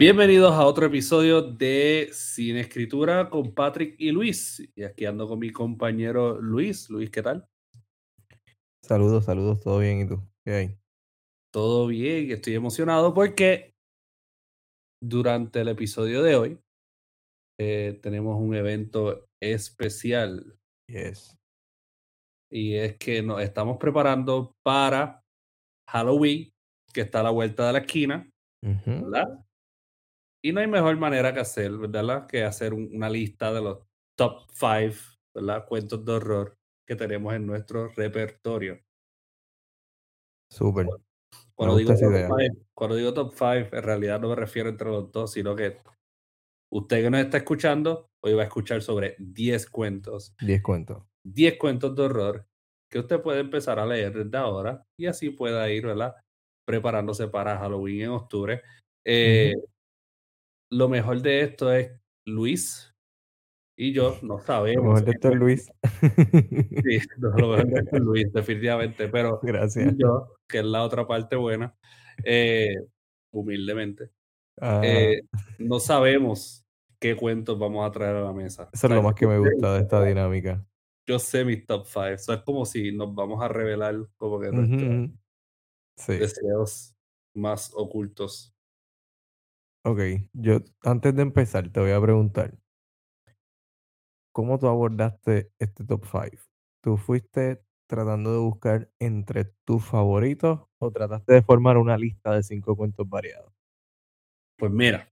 Bienvenidos a otro episodio de Sin Escritura con Patrick y Luis. Y aquí ando con mi compañero Luis. Luis, ¿qué tal? Saludos, saludos, todo bien, ¿y tú? ¿Qué hay? Todo bien, estoy emocionado porque durante el episodio de hoy eh, tenemos un evento especial Yes. y es que nos estamos preparando para Halloween, que está a la vuelta de la esquina. ¿verdad? Y no hay mejor manera que hacer, ¿verdad? Que hacer un- una lista de los top 5, ¿verdad? Cuentos de horror que tenemos en nuestro repertorio. Súper. Cuando digo, top five, cuando digo top 5, en realidad no me refiero entre los dos, sino que usted que nos está escuchando, hoy va a escuchar sobre 10 cuentos, 10 cuentos. 10 cuentos de horror que usted puede empezar a leer desde ahora y así pueda ir, ¿verdad? Preparándose para Halloween en octubre. Eh. Lo mejor de esto es Luis y yo no Lo sabemos. mejor de esto es Luis. Sí, no, lo mejor de esto es Luis, definitivamente, pero Gracias. yo, que es la otra parte buena, eh, humildemente, Ah, eh, no sabemos qué cuentos vamos a traer a la mesa. eso es lo más que me gusta de esta dinámica. Yo sé mis top 5. Eso es como si nos vamos a revelar como que. Sí. deseos más ocultos. Ok, yo antes de empezar te voy a preguntar, ¿cómo tú abordaste este top 5? ¿Tú fuiste tratando de buscar entre tus favoritos o trataste de formar una lista de cinco cuentos variados? Pues mira,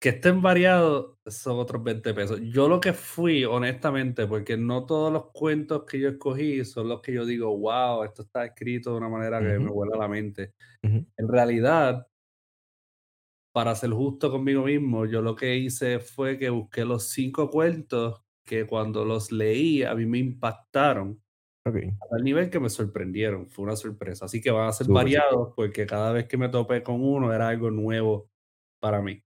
que estén variados son otros 20 pesos. Yo lo que fui, honestamente, porque no todos los cuentos que yo escogí son los que yo digo, wow, esto está escrito de una manera que me vuela la mente. En realidad, para ser justo conmigo mismo, yo lo que hice fue que busqué los cinco cuentos que cuando los leí a mí me impactaron Ok, al nivel que me sorprendieron. Fue una sorpresa. Así que van a ser variados porque cada vez que me topé con uno era algo nuevo para mí.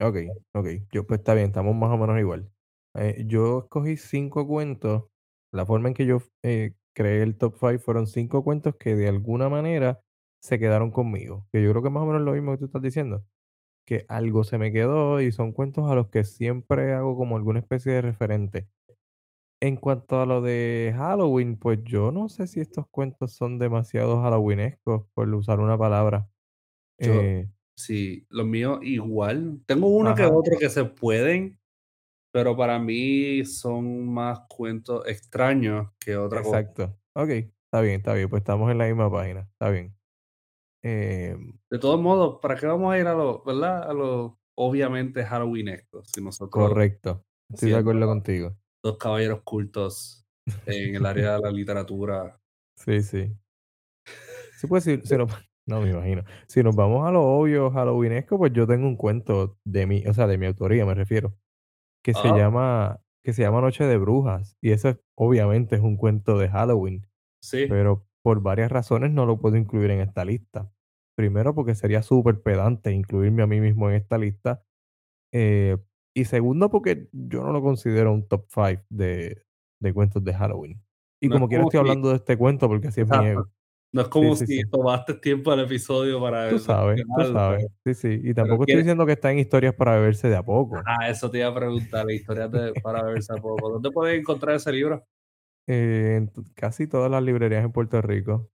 Ok, ok. Yo, pues está bien, estamos más o menos igual. Eh, yo escogí cinco cuentos. La forma en que yo eh, creé el top 5 fueron cinco cuentos que de alguna manera se quedaron conmigo. Que yo creo que más o menos lo mismo que tú estás diciendo. Que algo se me quedó y son cuentos a los que siempre hago como alguna especie de referente. En cuanto a lo de Halloween, pues yo no sé si estos cuentos son demasiado halloweenescos, por usar una palabra. Yo, Eh, sí, los míos igual. Tengo uno que otro que se pueden, pero para mí son más cuentos extraños que otra cosa. exacto. Ok, está bien, está bien. Pues estamos en la misma página. Está bien. Em, De todos modos, ¿para qué vamos a ir a lo, verdad? A lo obviamente halloweenesco? Si nosotros correcto. Estoy de acuerdo contigo. dos caballeros cultos en el área de la literatura. Sí, sí. Sí, pues si, si nos, no me imagino. Si nos vamos a lo obvio halloweenesco, pues yo tengo un cuento de mi, o sea, de mi autoría me refiero, que se llama, que se llama Noche de Brujas. Y eso es- obviamente es un cuento de Halloween, sí, pero por varias razones no lo puedo incluir en esta lista. Primero, porque sería súper pedante incluirme a mí mismo en esta lista. Eh, y segundo, porque yo no lo considero un top 5 de, de cuentos de Halloween. Y no como quiera como estoy hablando de este cuento porque así es mi ego. no es como sí, si sí. tomaste tiempo al episodio para Tú sabes, tú sabes. pero, Sí, sí. Y tampoco estoy diciendo que está en historias para beberse de a poco. ah, eso te iba a preguntar, historias de, para verse a poco. ¿Dónde puedes encontrar ese libro? Eh, en casi todas las librerías en Puerto Rico.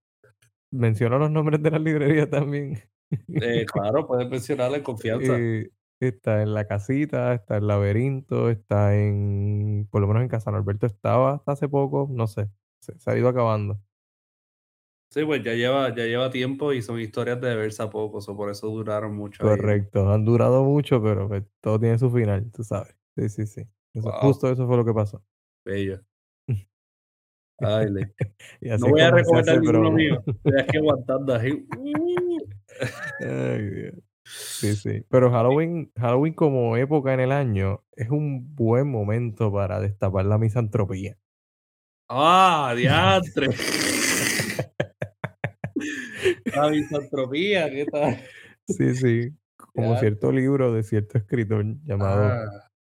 Menciono los nombres de las librerías también. Eh, claro, puedes mencionarle confianza. Eh, está en La Casita, está en Laberinto, está en, por lo menos en Casa Norberto estaba hasta hace poco, no sé, se, se ha ido acabando. Sí, pues ya lleva, ya lleva tiempo y son historias de verse a poco, so por eso duraron mucho ahí. Correcto, han durado mucho, pero pues, todo tiene su final, tú sabes. Sí, sí, sí. Eso- Wow, justo eso fue lo que pasó. bello. Ay, le- y No voy a recomendar ninguno mío. Estoy aquí aguantando así. Uh. Ay, Dios. Sí, sí. Pero Halloween, Halloween como época en el año es un buen momento para destapar la misantropía. Ah, diantre. La misantropía, ¿qué tal? Sí, sí. Como cierto libro de cierto escritor llamado Ah,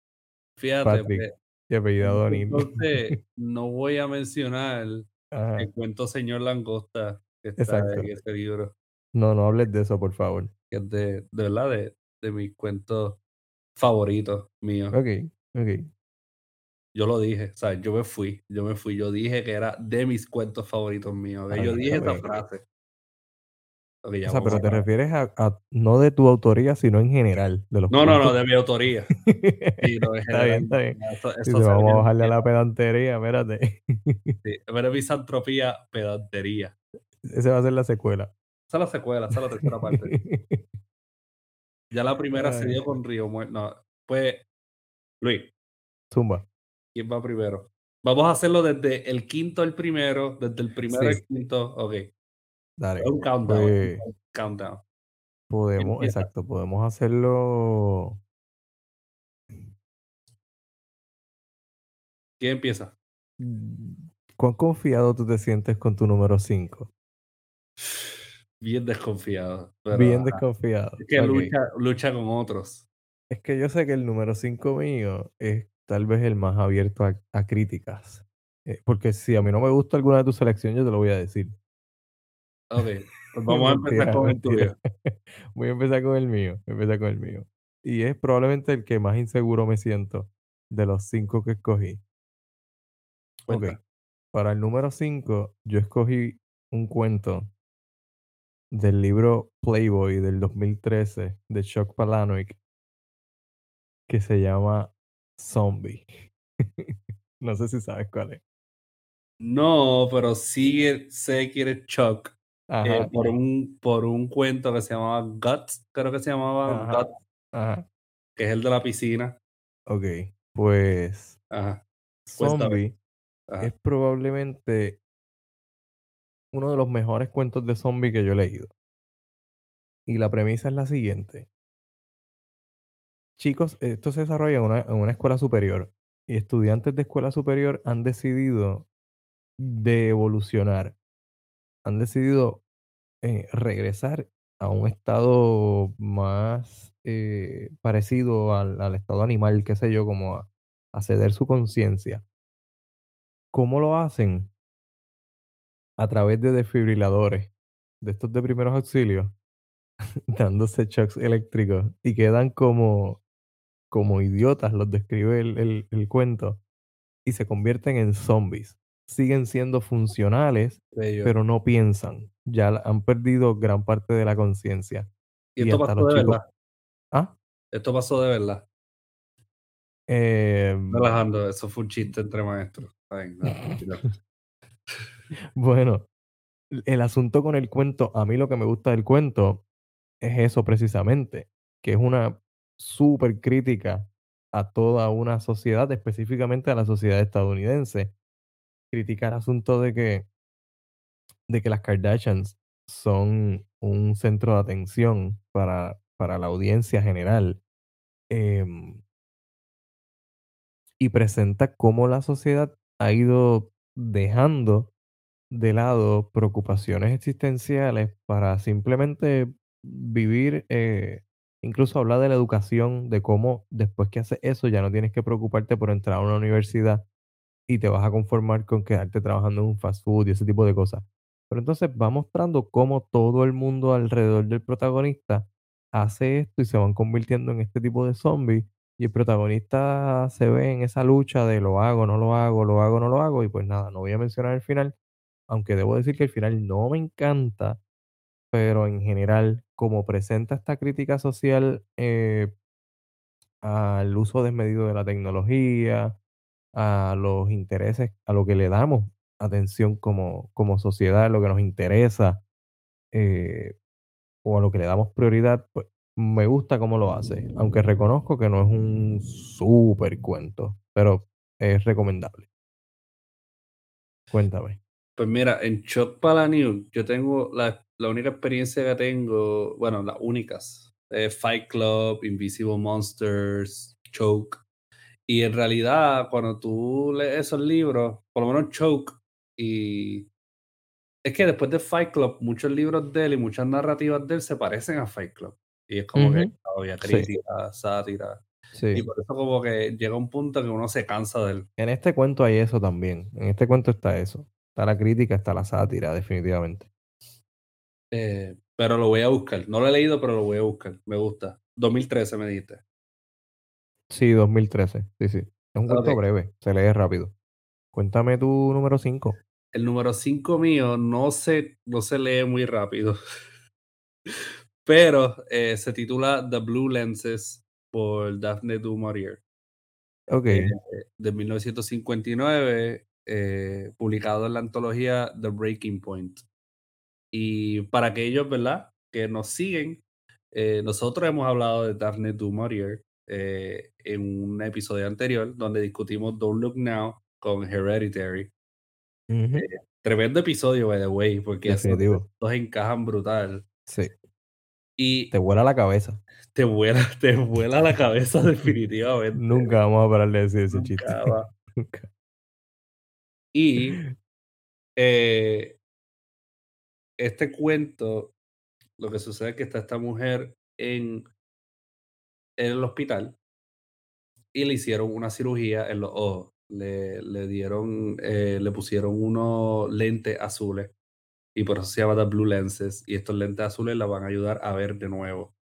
fíjate, Patrick pues, y apellidado O'Neill. entonces no voy a mencionar Ajá, el cuento Señor Langosta que está exacto. en ese libro. No, no hables de eso, por favor. que es de, de verdad, de, de mis cuentos favoritos míos. Okey, okey. Yo lo dije, o sea, yo me fui, yo me fui, yo dije que era de mis cuentos favoritos míos, ¿ok? Está Yo dije esa frase. O sea, pero te refieres a a no de tu autoría, sino en general, de los No, no, no, de mi autoría. Sí, no, en Está bien, está bien. vamos a bajarle a la pedantería, espérate. Sí, de misantropía, pedantería. Esa va a ser la secuela. Esa es la secuela, esa es la tercera parte. Ya la primera se dio con Río Muerto. No, pues, Luis, zumba. ¿quién va primero? Vamos a hacerlo desde el quinto al primero, desde el primero al quinto. Ok, dale. un countdown, Pues un countdown. podemos Empieza. exacto, podemos hacerlo ¿Quién empieza? ¿Cuán confiado tú te sientes con tu número 5? Bien desconfiado, pero Bien desconfiado. es que lucha, lucha con otros. Es que yo sé que el número 5 mío es tal vez el más abierto a a críticas. Eh, porque si a mí no me gusta alguna de tus selecciones, yo te lo voy a decir. Ok, pues vamos a empezar con el tuyo. Voy a empezar con el mío, voy a empezar con el mío. Y es probablemente el que más inseguro me siento de los 5 que escogí. Cuenta. para el número 5, yo escogí un cuento del libro Playboy del 2013 de Chuck Palahniuk que se llama Zombie. No sé si sabes cuál es. No, pero sí sé quién es Chuck. Eh, por, un, por un cuento que se llamaba Guts, creo que se llamaba ajá, Guts, ajá. que es el de la piscina. Okey, pues Ajá. Zombie Ajá. es probablemente uno de los mejores cuentos de zombie que yo he leído. Y la premisa es la siguiente. Chicos, esto se desarrolla en una, en una escuela superior y estudiantes de escuela superior han decidido de evolucionar, han decidido eh, regresar a un estado más eh, parecido al, al estado animal, qué sé yo, como a, ceder su conciencia. ¿Cómo lo hacen? A través de desfibriladores, de estos de primeros auxilios, dándose shocks eléctricos y quedan como, como idiotas, los describe el, el- el cuento, y se convierten en zombies. Siguen siendo funcionales, Bello. pero no piensan. Ya han perdido gran parte de la conciencia. Y Y esto pasó de chicos. verdad. Ah, Esto pasó de verdad. em, Relajando, eso fue un chiste entre maestros. Ay, no, tranquilo. bueno, el asunto con el cuento, a mí lo que me gusta del cuento es eso precisamente, que es una súper crítica a toda una sociedad, específicamente a la sociedad estadounidense. Critica el asunto de que, de que las Kardashians son un centro de atención para, para la audiencia general. em, y presenta cómo la sociedad ha ido dejando de lado preocupaciones existenciales para simplemente vivir, eh, incluso hablar de la educación, de cómo después que haces eso ya no tienes que preocuparte por entrar a una universidad y te vas a conformar con quedarte trabajando en un fast food y ese tipo de cosas. Pero entonces va mostrando cómo todo el mundo alrededor del protagonista hace esto y se van convirtiendo en este tipo de zombies y el protagonista se ve en esa lucha de lo hago, no lo hago, lo hago, no lo hago y pues nada, no voy a mencionar el final, aunque debo decir que el final no me encanta, pero en general, como presenta esta crítica social eh, al uso desmedido de la tecnología, a los intereses, a lo que le damos atención como, como sociedad, lo que nos interesa, eh, o a lo que le damos prioridad, pues me gusta cómo lo hace, aunque reconozco que no es un súper cuento, pero es recomendable. Cuéntame. Pues mira, en Shock Palahniuk yo tengo la, la única experiencia que tengo, bueno, las únicas, Fight Club, Invisible Monsters, Choke. Y en realidad, cuando tú lees esos libros, por lo menos Choke, y es que después de Fight Club, muchos libros de él y muchas narrativas de él se parecen a Fight Club. Y es como que todavía Sí, crítica, sátira. Y por eso como que llega un punto que uno se cansa de él. En este cuento hay eso también. En este cuento está eso. Está la crítica, está la sátira, definitivamente. Eh, pero lo voy a buscar. No lo he leído, pero lo voy a buscar. Me gusta. 2013 me dijiste. Sí, 2013. Sí, sí. Es un cuento breve, se lee rápido. Cuéntame tu número 5. El número 5 mío no se, no se lee muy rápido, pero eh, se titula The Blue Lenses por Daphne du Maurier. eh, Ok. de 1959, eh, publicado en la antología The Breaking Point. Y para aquellos, ¿verdad?, que nos siguen, eh, nosotros hemos hablado de Daphne du Maurier eh, en un episodio anterior donde discutimos Don't Look Now con Hereditary. Eh, tremendo episodio, by the way, porque esos dos encajan brutal. Sí. Y Te vuela la cabeza. te vuela, te vuela la cabeza definitivamente. Nunca vamos a parar de decir ese chiste. Nunca va. Nunca. Y eh, este cuento, lo que sucede es que está esta mujer en, en el hospital y le hicieron una cirugía en los ojos. Le, le dieron, eh, le pusieron unos lentes azules y por eso se llama The Blue Lenses. Y estos lentes azules la van a ayudar a ver de nuevo.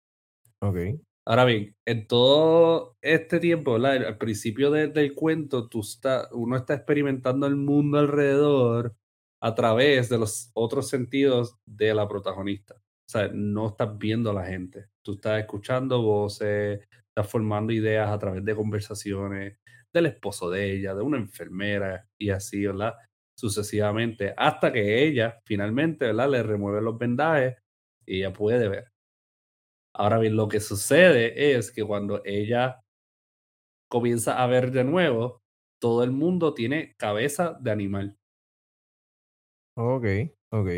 Ok. Ahora bien, en todo este tiempo, ¿verdad? Al principio de- del cuento, tú está, uno está experimentando el mundo alrededor a través de los otros sentidos de la protagonista. Sea, no estás viendo a la gente. Tú estás escuchando voces, estás formando ideas a través de conversaciones del esposo de ella, de una enfermera y así, ¿verdad? Sucesivamente, hasta que ella finalmente, ¿verdad? Le remueve los vendajes y ella puede ver. Ahora bien, lo que sucede es que cuando ella comienza a ver de nuevo, todo el mundo tiene cabeza de animal, Ok. Ok.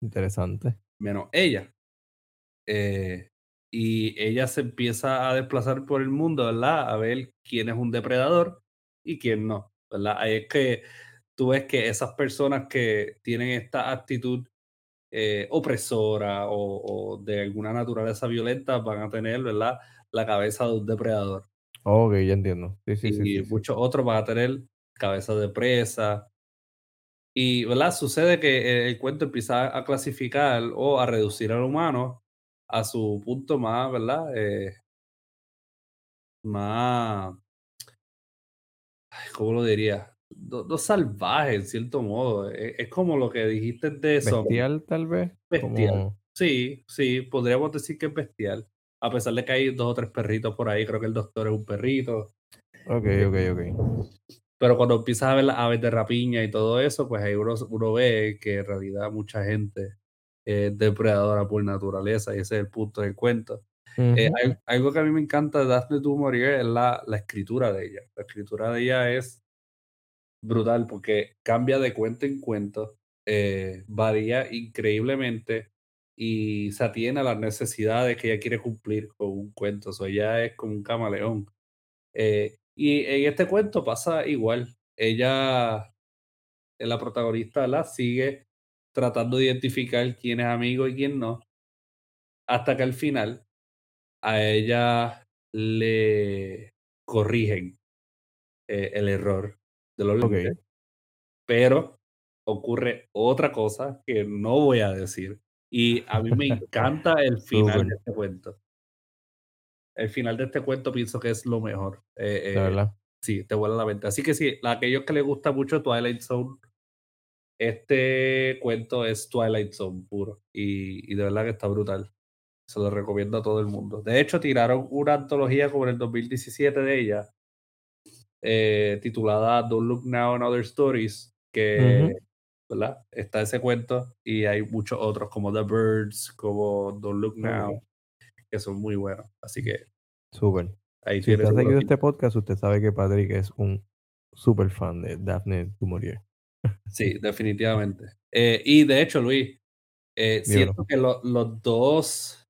Interesante. Menos ella. Eh, y ella se empieza a desplazar por el mundo, ¿verdad? A ver quién es un depredador y quién no, ¿verdad? Ahí es que tú ves que esas personas que tienen esta actitud eh, opresora o, o de alguna naturaleza violenta van a tener, ¿verdad? La cabeza de un depredador. Ok, ya entiendo. Sí, sí, sí, y sí. muchos otros van a tener cabeza de presa. Y, ¿verdad? Sucede que el cuento empieza a clasificar o a reducir al humano a su punto más, ¿verdad? Eh, más, ¿cómo lo diría? No, no salvaje, en cierto modo. Es, es como lo que dijiste de eso. Bestial, tal vez. Bestial. Como. Sí, sí, podríamos decir que es bestial. A pesar de que hay dos o tres perritos por ahí, creo que el doctor es un perrito. Ok, ok, ok. Pero cuando empiezas a ver las aves de rapiña y todo eso, pues ahí uno, uno ve que en realidad mucha gente es depredadora por naturaleza y ese es el punto del cuento. Eh, Ujú. al- algo que a mí me encanta de Daphne du Maurier es la, la escritura de ella. La escritura de ella es brutal porque cambia de cuento en cuento, eh, varía increíblemente y se atiene a las necesidades que ella quiere cumplir con un cuento. O sea, ella es como un camaleón. Eh, y en este cuento pasa igual. Ella, eh, la protagonista, la sigue tratando de identificar quién es amigo y quién no, hasta que al final a ella le corrigen eh, el error de los lentes, Ok. pero ocurre otra cosa que no voy a decir. Y a mí me encanta el final de este cuento. El final de este cuento pienso que es lo mejor. Eh, de eh, verdad. Sí, te vuela la mente. Así que sí, a aquellos que les gusta mucho Twilight Zone, este cuento es Twilight Zone puro. Y, y de verdad que está brutal. Se lo recomiendo a todo el mundo. De hecho, tiraron una antología como en el 2017 de ella, eh, titulada Don't Look Now and Other Stories, que. ¿verdad? está ese cuento y hay muchos otros como The Birds, como Don't Look Now. Que son muy buenos. Así que Súper. ahí Si usted ha seguido este podcast, usted sabe que Patrick es un súper fan de Daphne du Maurier. Sí, definitivamente. Eh, y de hecho, Luis, eh, siento que lo- los dos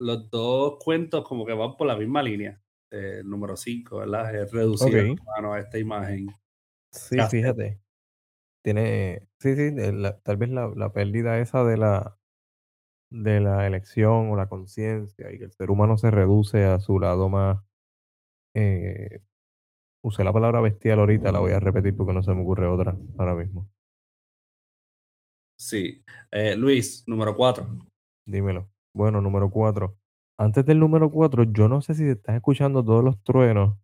los dos cuentos como que van por la misma línea. Eh, número 5, ¿verdad? Es reducir al Ok. humano a esta imagen. Sí, Casi. fíjate. Tiene, sí, sí, la- tal vez la, la pérdida esa de la, de la elección o la conciencia y que el ser humano se reduce a su lado más, eh, usé la palabra bestial ahorita, la voy a repetir porque no se me ocurre otra ahora mismo. Sí. Eh, Luis, número 4. Dímelo. Bueno, número 4. Antes del número 4, yo no sé si estás escuchando todos los truenos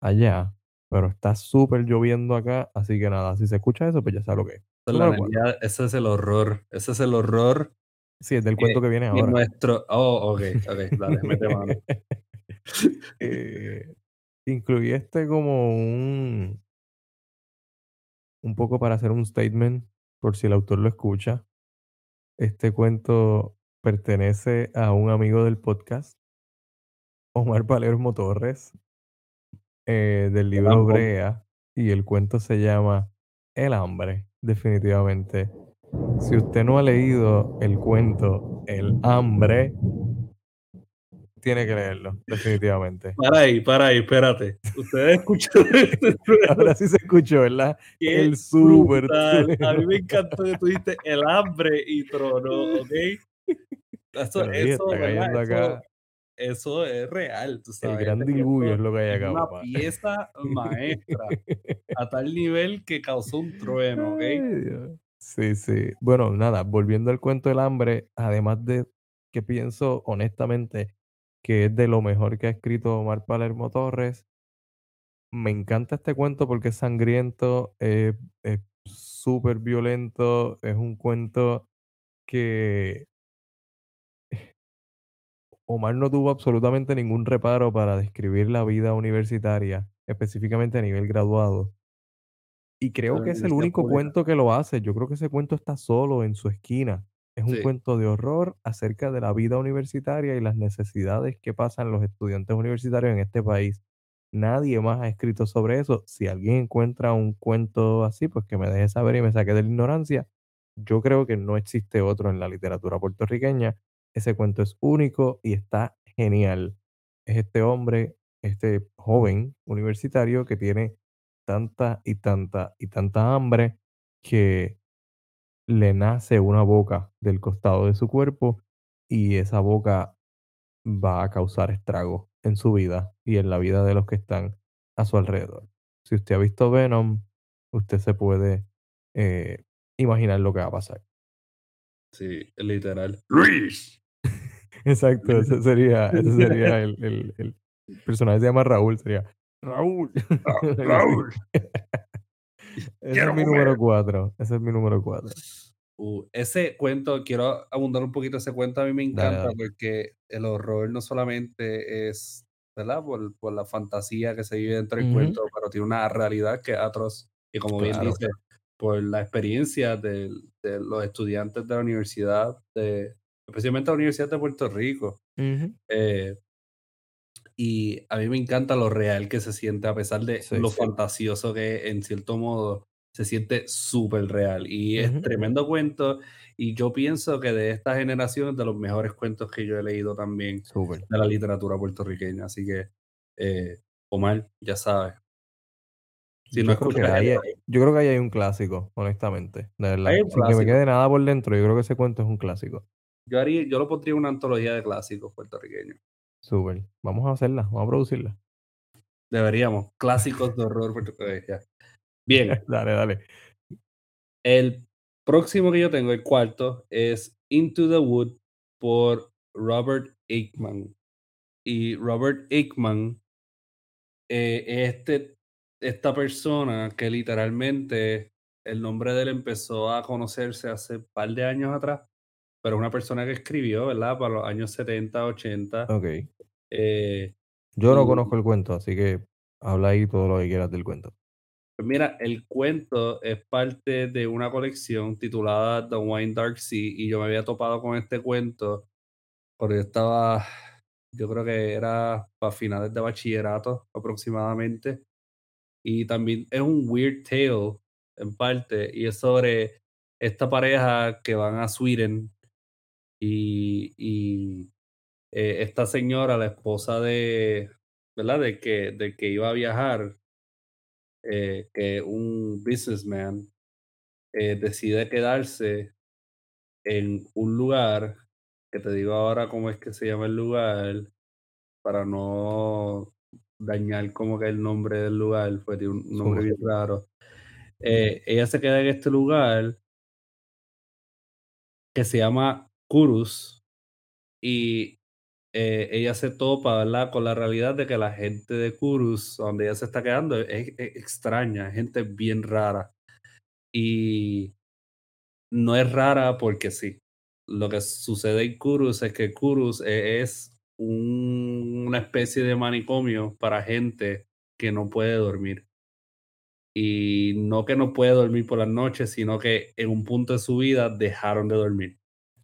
allá, pero está súper lloviendo acá, así que nada, si se escucha eso, pues ya sabes lo que es. Esa es la Número 4. energía, ese es el horror, ese es el horror Sí, es del cuento que viene ahora. nuestro oh, okey, okey, dale, mete mano. Eh, incluí este como un un poco para hacer un statement, por si el autor lo escucha. Este cuento pertenece a un amigo del podcast, Omar Palermo Torres, eh, del libro Brea, y el cuento se llama El hambre, definitivamente. Si usted no ha leído el cuento El hambre, tiene que leerlo, definitivamente. Para ahí, para ahí, espérate. Ustedes escucharon este Ahora sí se escuchó, ¿verdad? qué El súper. A mí me encantó que tú dijiste el hambre y tronó, ¿okey? Eso eso, ¿verdad? cayendo Eso acá. eso es real, tú El sabes, gran este diluvio es lo que hay acá, una papá. pieza maestra, a tal nivel que causó un trueno, ¿okey? Ay, Dios. Sí, sí. Bueno, nada, volviendo al cuento del hambre, además de que pienso honestamente que es de lo mejor que ha escrito Omar Palermo Torres, me encanta este cuento porque es sangriento, eh, es súper violento, es un cuento que Omar no tuvo absolutamente ningún reparo para describir la vida universitaria, específicamente a nivel graduado. Y creo que es el único pública. cuento que lo hace. Yo creo que ese cuento está solo en su esquina. Es un Sí, cuento de horror acerca de la vida universitaria y las necesidades que pasan los estudiantes universitarios en este país. Nadie más ha escrito sobre eso. Si alguien encuentra un cuento así, pues que me deje saber y me saque de la ignorancia. Yo creo que no existe otro en la literatura puertorriqueña. Ese cuento es único y está genial. Es este hombre, este joven universitario que tiene tanta y tanta y tanta hambre que le nace una boca del costado de su cuerpo y esa boca va a causar estragos en su vida y en la vida de los que están a su alrededor. Si usted ha visto Venom, usted se puede eh, imaginar lo que va a pasar. sí, literal. ¡Luis! Exacto, ese sería, ese sería el, el, el personaje se llama Raúl, sería Raúl. Ra. Raúl, Ese quiero es mi comer. número cuatro. Ese es mi número cuatro. Uh, ese cuento, quiero abundar un poquito ese cuento, a mí me encanta dale. porque el horror no solamente es, ¿verdad? Por, por la fantasía que se vive dentro del cuento, pero tiene una realidad que es atroz. Y como bien dice, por la experiencia de, de los estudiantes de la universidad, de, especialmente la Universidad de Puerto Rico. Eh, y a mí me encanta lo real que se siente, a pesar de Sí, lo sí. fantasioso que en cierto modo se siente súper real. Y es tremendo cuento. Y yo pienso que de esta generación es de los mejores cuentos que yo he leído también Súper. de la literatura puertorriqueña. Así que, eh, Omar, ya sabes. Si no Yo creo que hay yo creo que ahí hay un clásico, honestamente, de verdad. que me quede nada por dentro, yo creo que ese cuento es un clásico. Yo, haría, yo lo pondría en una antología de clásicos puertorriqueños. Súper. Vamos a hacerla, vamos a producirla. Deberíamos. Clásicos de horror puertorriqueño. ya. Bien. Dale, dale. El próximo que yo tengo, el cuarto, es Into the Wood por Robert Aikman. Y Robert Aikman eh, es este, esta persona que literalmente el nombre de él empezó a conocerse hace un par de años atrás, pero es una persona que escribió, ¿verdad? Para los años 70, 80. Okey. eh, Yo no conozco el cuento, así que habla ahí todo lo que quieras del cuento. Pues mira, el cuento es parte de una colección titulada The Wine Dark Sea y yo me había topado con este cuento porque yo estaba, yo creo que era para finales de bachillerato aproximadamente y también es un weird tale en parte y es sobre esta pareja que van a Sweden y, y eh, esta señora, la esposa de, ¿verdad? De que, de que iba a viajar, eh, que un businessman eh, decide quedarse en un lugar, que te digo ahora cómo es que se llama el lugar, para no dañar como que el nombre del lugar, fue tiene un nombre bien raro. Eh, ella se queda en este lugar que se llama Kurus y eh, ella se topa. Con la realidad de que la gente de Kurus, donde ella se está quedando, es, extraña, es gente bien rara. Y no es rara porque sí. Lo que sucede en Kurus es que Kurus e- es un- una especie de manicomio para gente que no puede dormir. Y no que no puede dormir por las noches, sino que en un punto de su vida dejaron de dormir.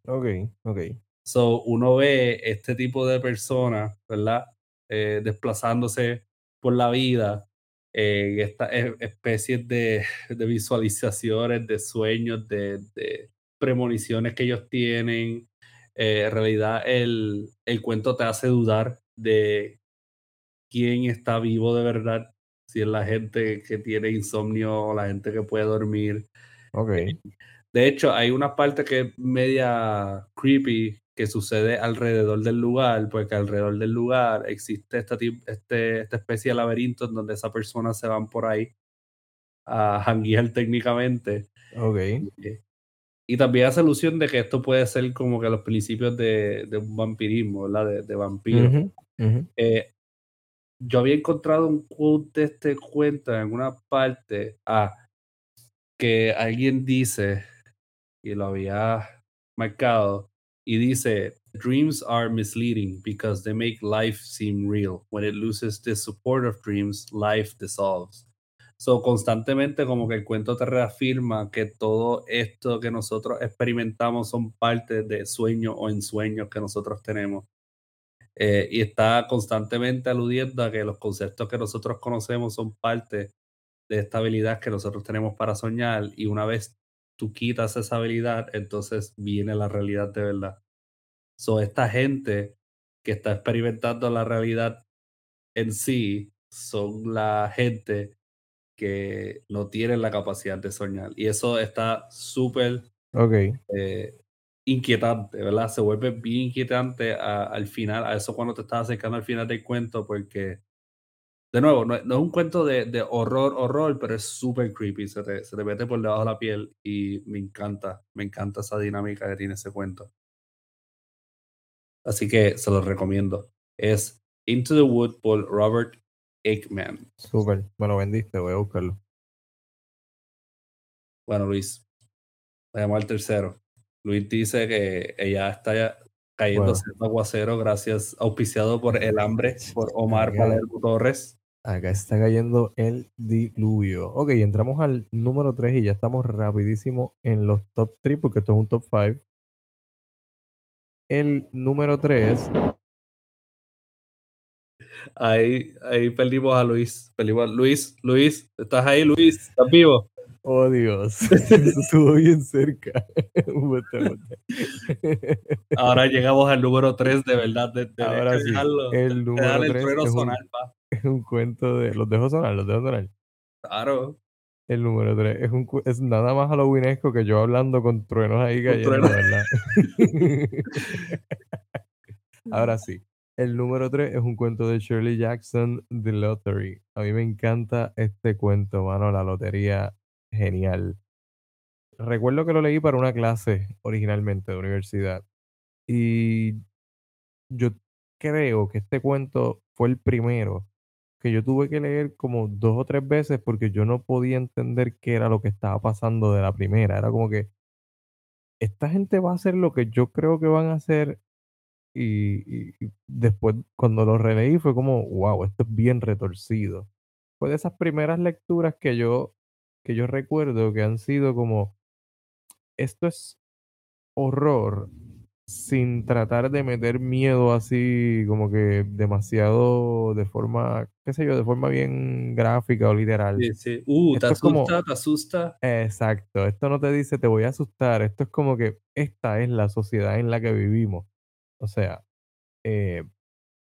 Ok, ok. So, uno ve este tipo de personas, ¿verdad? Eh, desplazándose por la vida, eh, estas e- especies de, de visualizaciones, de sueños, de, de premoniciones que ellos tienen. Eh, en realidad, el, el cuento te hace dudar de quién está vivo de verdad, si es la gente que tiene insomnio o la gente que puede dormir. Ok. De hecho, hay una parte que es media creepy que sucede alrededor del lugar, porque alrededor del lugar existe esta, este, esta especie de laberinto en donde esas personas se van por ahí a janguear técnicamente. Ok. Eh, Y también hace alusión de que esto puede ser como que los principios de, de un vampirismo, ¿verdad? De, de vampiro. Eh, yo había encontrado un quote de este cuento en alguna parte ah, que alguien dice, y lo había marcado, y dice, dreams are misleading because they make life seem real. When it loses the support of dreams, life dissolves. So, constantemente como que el cuento te reafirma que todo esto que nosotros experimentamos son parte de sueños o ensueños que nosotros tenemos. Eh, y está constantemente aludiendo a que los conceptos que nosotros conocemos son parte de esta habilidad que nosotros tenemos para soñar y una vez tú quitas esa habilidad, entonces viene la realidad de verdad. So, esta gente que está experimentando la realidad en sí son la gente que no tienen la capacidad de soñar. Y eso está súper Ok. eh, inquietante, ¿verdad? Se vuelve bien inquietante a- al final, a eso cuando te estás acercando al final del cuento, porque, de nuevo, no, es- no es un cuento de, de horror, horror, pero es súper creepy, se te, se te mete por debajo de la piel y me encanta, me encanta esa dinámica que tiene ese cuento. Así que se los recomiendo. Es Into the Wood por Robert Aikman. Súper. Me lo vendiste, voy a buscarlo. Bueno, Luis, vayamos al tercero. Luis dice que ella está ya cayendo Bueno. aguacero gracias, auspiciado por El Hambre, por Omar. Palermo Torres. Acá está cayendo el diluvio. Ok, entramos al número 3 y ya estamos rapidísimo en los top 3 porque esto es un top 5. El número 3, Ahí, ahí perdimos a Luis. Perdimos a Luis, Luis, ¿estás ahí, Luis? ¿Estás vivo? oh Dios, estuvo bien cerca. Ahora llegamos al número 3, de verdad. De, de- Ahora sí, el número dejar el tres trueno un- sonar, pa. Es un cuento de... Los dejo sonar, los dejo sonar. Claro. El número 3 es, un, es nada más halloweenesco que yo hablando con truenos ahí cayendo. ¿verdad? Ahora sí, el número 3 es un cuento de Shirley Jackson, The Lottery. A mí me encanta este cuento, mano, la lotería, genial. Recuerdo que lo leí para una clase originalmente de universidad y yo creo que este cuento fue el primero que yo tuve que leer como dos o tres veces porque yo no podía entender qué era lo que estaba pasando de la primera. Era como que esta gente va a hacer lo que yo creo que van a hacer y, y- después cuando lo releí fue como, wow, esto es bien retorcido. Fue de esas primeras lecturas que yo, que yo recuerdo que han sido como, esto es horror sin tratar de meter miedo así como que demasiado de forma, qué sé yo, de forma bien gráfica o literal. Sí, sí. Uh, ¿te como- asusta? ¿Te asusta? Exacto, esto no te dice te voy a asustar, esto es como que esta es la sociedad en la que vivimos. O sea, eh,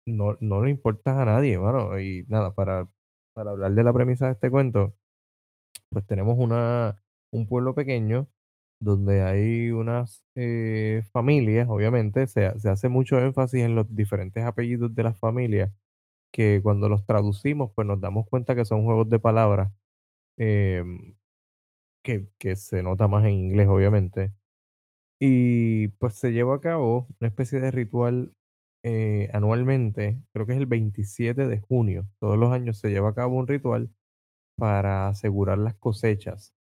no, no le importas a nadie, mano. Y nada, para, para hablar de la premisa de este cuento, pues tenemos una, un pueblo pequeño donde hay unas eh, familias, obviamente, se, se hace mucho énfasis en los diferentes apellidos de las familias, que cuando los traducimos, pues nos damos cuenta que son juegos de palabras, em, que, que se nota más en inglés, obviamente. Y pues se lleva a cabo una especie de ritual eh, anualmente, creo que es el 27 de junio. Todos los años se lleva a cabo un ritual para asegurar las cosechas.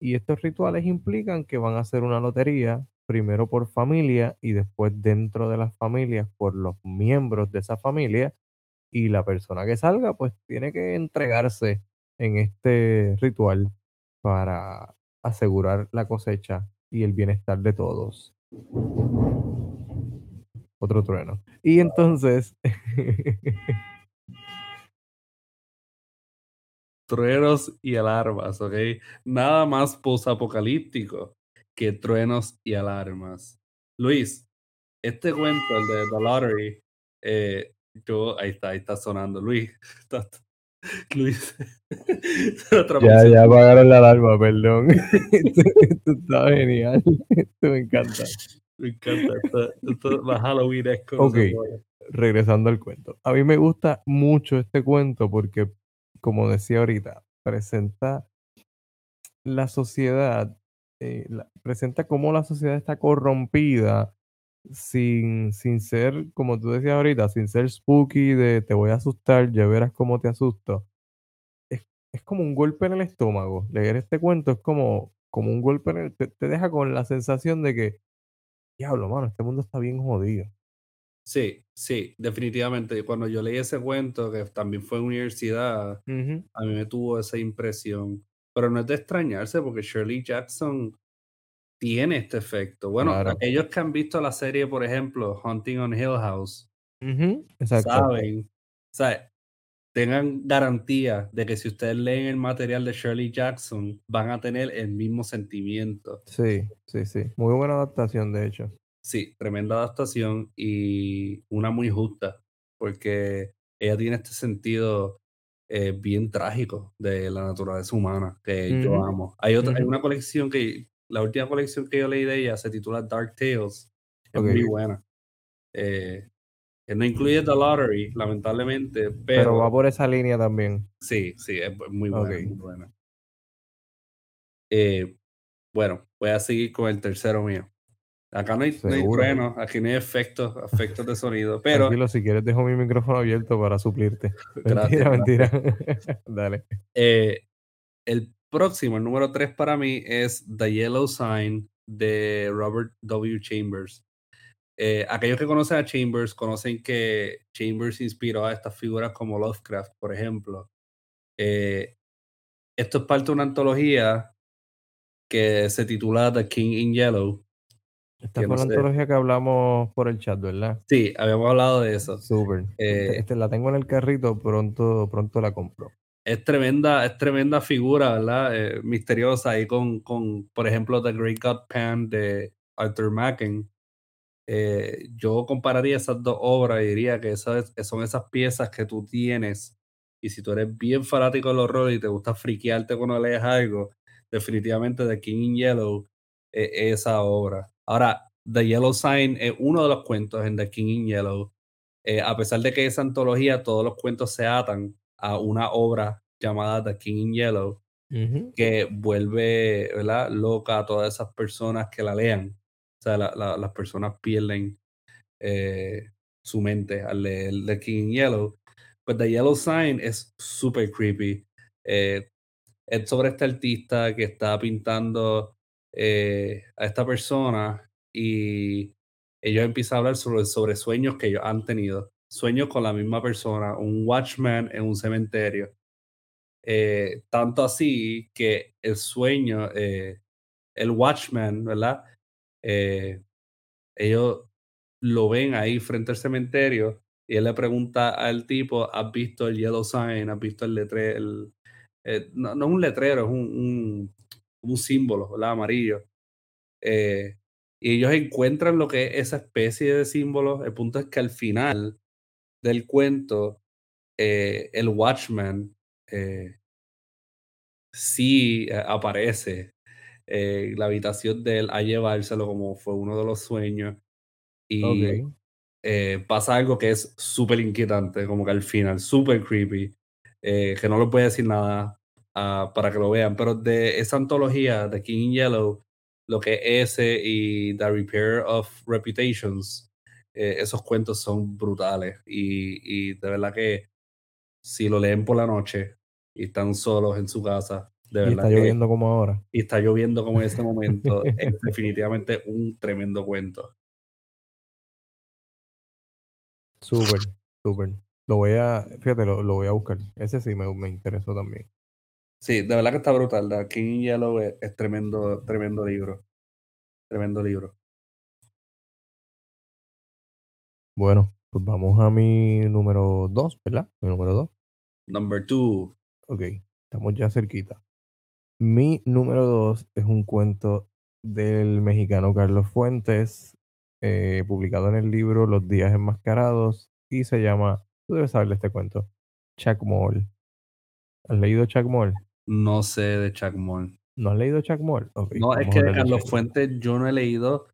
Y estos rituales implican que van a hacer una lotería, primero por familia y después dentro de las familias por los miembros de esa familia. Y la persona que salga, pues tiene que entregarse en este ritual para asegurar la cosecha y el bienestar de todos. Otro trueno. Y entonces, Truenos y alarmas, ¿ok? Nada más posapocalíptico que truenos y alarmas. Luis, este cuento, el de The Lottery, eh, yo, ahí está, ahí está sonando. Luis, está- Luis, ya, ya apagaron la alarma, perdón. esto, esto está genial. Esto me encanta. Me encanta, esto, esto es más Ok. puede. regresando al cuento. A mí me gusta mucho este cuento porque, como decía ahorita, presenta la sociedad, eh, presenta cómo la sociedad está corrompida sin, sin ser, como tú decías ahorita, sin ser spooky de te voy a asustar, ya verás cómo te asusto. Es, es como un golpe en el estómago. Leer este cuento es como, como un golpe en el... Te, te deja con la sensación de que, diablo, mano, este mundo está bien jodido. Sí, sí, definitivamente. Cuando yo leí ese cuento, que también fue en universidad, a mí me tuvo esa impresión. Pero no es de extrañarse porque Shirley Jackson tiene este efecto. Bueno, Claro. aquellos que han visto la serie, por ejemplo, Hunting on Hill House, ujú, Exacto. saben, o sea, tengan garantía de que si ustedes leen el material de Shirley Jackson, van a tener el mismo sentimiento. Sí, sí, sí. Muy buena adaptación, de hecho. Sí, tremenda adaptación y una muy justa, porque ella tiene este sentido eh, bien trágico de la naturaleza humana que yo amo. Hay otra, hay una colección que, la última colección que yo leí de ella se titula Dark Tales, es muy buena. Eh, no incluye The Lottery, lamentablemente, Pero pero, va por esa línea también. sí, sí, es muy buena, Ok. muy buena. Eh, bueno, voy a seguir con el tercero mío. Acá no hay, no hay truenos, aquí no hay efectos, efectos de sonido, pero Tranquilo, si quieres dejo mi micrófono abierto para suplirte. Mentira, mentira. Dale. eh, el próximo, el número 3 para mí es The Yellow Sign de Robert W. Chambers. Eh, aquellos que conocen a Chambers conocen que Chambers inspiró a estas figuras como Lovecraft, por ejemplo. Eh, esto es parte de una antología que se titula The King in Yellow. Esta fue no la sé. antología que hablamos por el chat, ¿verdad? Sí, habíamos hablado de eso. Súper. Eh, Este, este la tengo en el carrito, pronto, pronto la compro. es tremenda, es tremenda figura, ¿verdad? Eh, misteriosa ahí con, con, por ejemplo, The Great God Pan de Arthur Macken. Eh, yo compararía esas dos obras y diría que esas son esas piezas que tú tienes. Y si tú eres bien fanático del horror y te gusta friquearte cuando lees algo, definitivamente The King in Yellow es esa obra. Ahora, The Yellow Sign es uno de los cuentos en The King in Yellow. Eh, a pesar de que esa antología, todos los cuentos se atan a una obra llamada The King in Yellow, que vuelve ¿verdad? loca a todas esas personas que la lean. O sea, la- la- las personas pierden eh, su mente al leer The King in Yellow. Pues The Yellow Sign es súper creepy. Eh, es sobre este artista que está pintando eh, a esta persona y ellos empiezan a hablar sobre, sobre sueños que ellos han tenido. Sueños con la misma persona, un watchman en un cementerio. Eh, tanto así que el sueño, eh, el watchman, ¿verdad? Eh, ellos lo ven ahí frente al cementerio y él le pregunta al tipo, ¿has visto el yellow sign? ¿Has visto el letrero? eh, no, no un letrero, es un, un, un símbolo, ¿verdad? Amarillo. Eh, y ellos encuentran lo que es esa especie de símbolo. El punto es que al final del cuento, eh, el Watchman eh, sí aparece en la habitación de él a llevárselo como fue uno de los sueños. Y eh, pasa algo que es súper inquietante, como que al final, súper creepy, eh, que no voy a decir nada ah, para que lo vean, pero de esa antología de King in Yellow, lo que es ese y The Repair of Reputations, eh, esos cuentos son brutales y, y de verdad que si lo leen por la noche y están solos en su casa, de Y verdad está que lloviendo como ahora. y está lloviendo como en este momento, es definitivamente un tremendo cuento. Súper, súper. Lo voy a, fíjate, lo, lo voy a buscar. Ese sí me, me interesó también. Sí, de verdad que está brutal. The King Yellow es, es tremendo, tremendo libro. Tremendo libro. Bueno, pues vamos a mi número 2, ¿verdad? Mi número 2. Number two. Ok, estamos ya cerquita. Mi número 2 es un cuento del mexicano Carlos Fuentes, eh, publicado en el libro Los días enmascarados, y se llama, tú debes saber de este cuento, Chuck Moll. ¿Has leído Chuck Moll? No sé de Chuck Moll. ¿No has leído Chuck Moll? No, es que de Carlos. Fuentes yo no he leído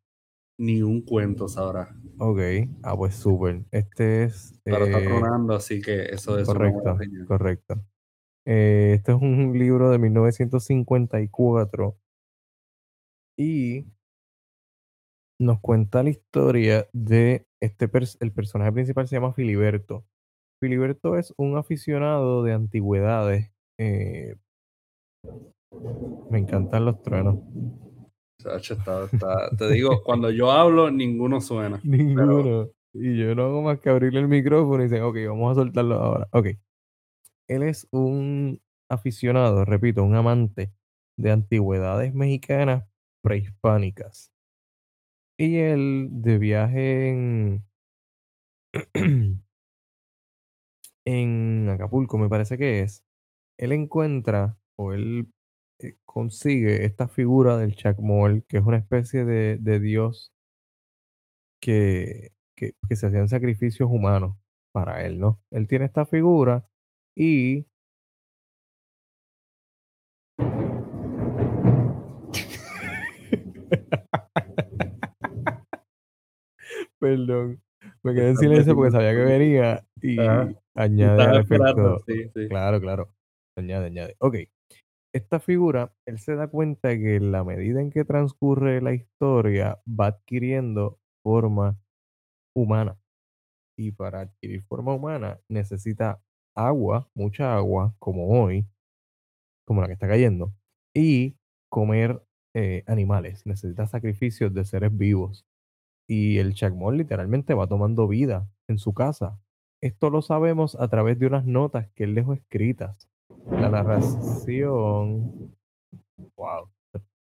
ni un cuento, sabrá. Ok, ah, pues súper. Este es... Pero está eh, tronando, así que eso es correcto, correcto. Eh, este es un libro de 1954 y nos cuenta la historia de este pers- el personaje principal se llama Filiberto. Filiberto es un aficionado de antigüedades. eh, me encantan los truenos. Chacho, está- está- te digo, cuando yo hablo, ninguno suena. Ninguno. Y yo no hago más que abrirle el micrófono y dicen, ok, vamos a soltarlo ahora. Ok. Él es un aficionado, repito, un amante de antigüedades mexicanas prehispánicas. Y él de viaje en, en Acapulco, me parece que es, él encuentra o él eh, consigue esta figura del Chacmol, que es una especie de, de dios que, que, que se hacían sacrificios humanos para él, ¿no? Él tiene esta figura y Perdón. Me quedé en silencio porque sabía que venía y Ajá. añade Estaba al esperando, efecto. sí, sí. Claro, claro. Añade, añade. Ok. Esta figura, él se da cuenta que en la medida en que transcurre la historia va adquiriendo forma humana. Y para adquirir forma humana necesita agua, mucha agua, como hoy, como la que está cayendo, y comer eh, animales. Necesita sacrificios de seres vivos. Y el Chacmol literalmente va tomando vida en su casa. Esto lo sabemos a través de unas notas que él dejó escritas. La narración. Wow,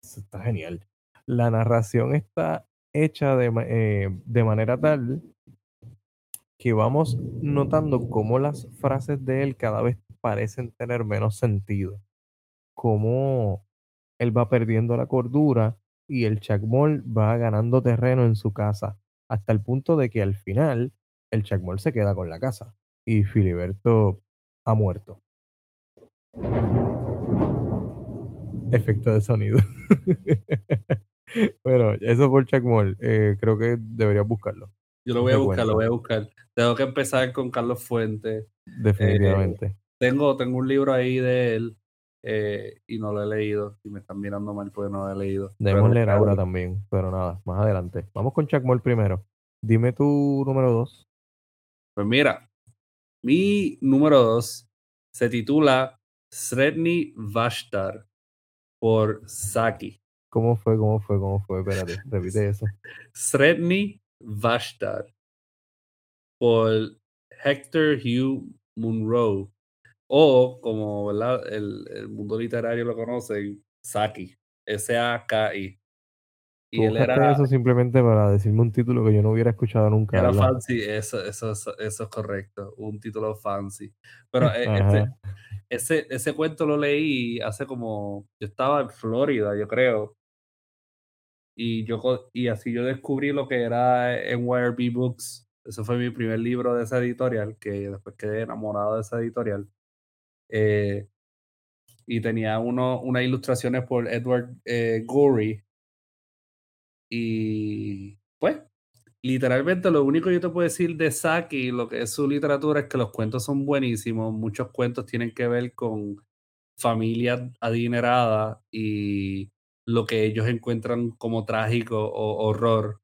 está genial. La narración está hecha de, eh, de manera tal que vamos notando cómo las frases de él cada vez parecen tener menos sentido. Cómo él va perdiendo la cordura y el Chacmol va ganando terreno en su casa, hasta el punto de que al final el Chacmol se queda con la casa y Filiberto ha muerto. Efecto de sonido. bueno, eso por Chacmol. Eh, creo que deberías buscarlo. Yo lo voy a buscar, lo voy a buscar. Tengo que empezar con Carlos Fuentes. Definitivamente. Tengo, tengo un libro ahí de él eh, y no lo he leído. Y me están mirando mal porque no lo he leído. Debemos leer ahora también, pero nada, más adelante. Vamos con Chacmol primero. Dime tu número dos. Pues mira, mi número dos se titula Sredni Vashtar por Saki. ¿Cómo fue? ¿Cómo fue? ¿Cómo fue? Espérate, repite eso. Sredni Vashtar por Hector Hugh Munro o como ¿verdad? El, el mundo literario lo conoce, Saki, S-A-K-I. Y Tú él era, eso simplemente para decirme un título que yo no hubiera escuchado nunca. era fancy, eso, eso, eso, eso es correcto, un título fancy. Pero eh, este, ese, ese cuento lo leí hace como, yo estaba en Florida, yo creo, y, yo, y así yo descubrí lo que era NYRB Books. Ese fue mi primer libro de esa editorial, que después quedé enamorado de esa editorial. Eh, y tenía uno, unas ilustraciones por Edward eh, Gorey. Y pues, literalmente lo único que yo te puedo decir de Saki, lo que es su literatura, es que los cuentos son buenísimos. Muchos cuentos tienen que ver con familias adineradas y lo que ellos encuentran como trágico o horror.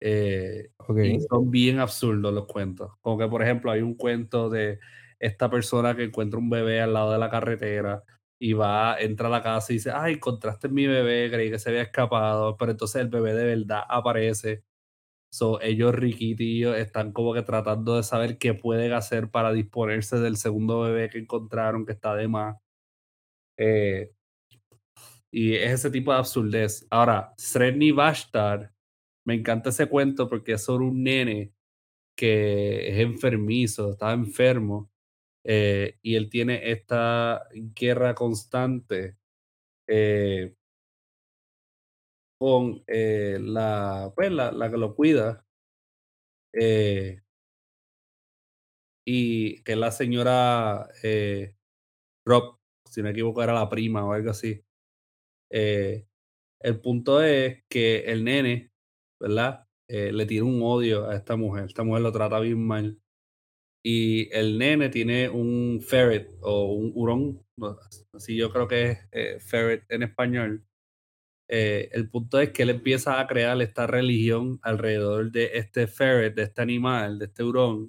Eh, y son bien absurdos los cuentos. Como que, por ejemplo, hay un cuento de esta persona que encuentra un bebé al lado de la carretera y va, entra a la casa y dice, ay, encontraste mi bebé, creí que se había escapado, pero entonces el bebé de verdad aparece. So, ellos riquitillos están como que tratando de saber qué pueden hacer para disponerse del segundo bebé que encontraron que está de más. Eh, y es ese tipo de absurdez. Ahora, Sredni Vashtar, me encanta ese cuento porque es sobre un nene que es enfermizo, está enfermo, eh, y él tiene esta guerra constante eh, con eh, la, pues, la, la que lo cuida, y que es la señora Rob, si no me equivoco, era la prima o algo así. El punto es que el nene, ¿verdad? Le tiene un odio a esta mujer. Esta mujer lo trata bien mal. Y el nene tiene un ferret o un hurón, así yo creo que es eh, ferret en español. Eh, el punto es que él empieza a crear esta religión alrededor de este ferret, de este animal, de este hurón,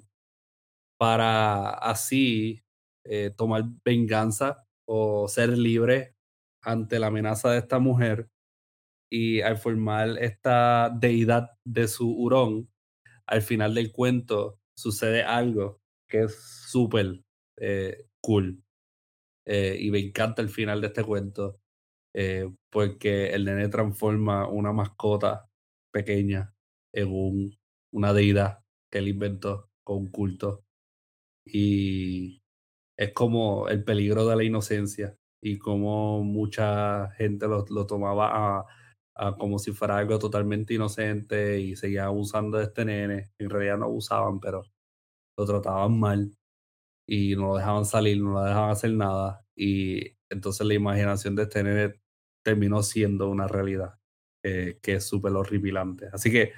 para así eh, tomar venganza o ser libre ante la amenaza de esta mujer. Y al formar esta deidad de su hurón, al final del cuento sucede algo que es súper eh, cool. Eh, y me encanta el final de este cuento eh, porque el nene transforma una mascota pequeña en un, una deidad que él inventó con culto. Y es como el peligro de la inocencia y como mucha gente lo, lo tomaba como si fuera algo totalmente inocente y seguía abusando de este nene. En realidad no abusaban, pero lo trataban mal y no lo dejaban salir, no lo dejaban hacer nada. Y entonces la imaginación de este nene terminó siendo una realidad eh, que es súper horripilante. Así que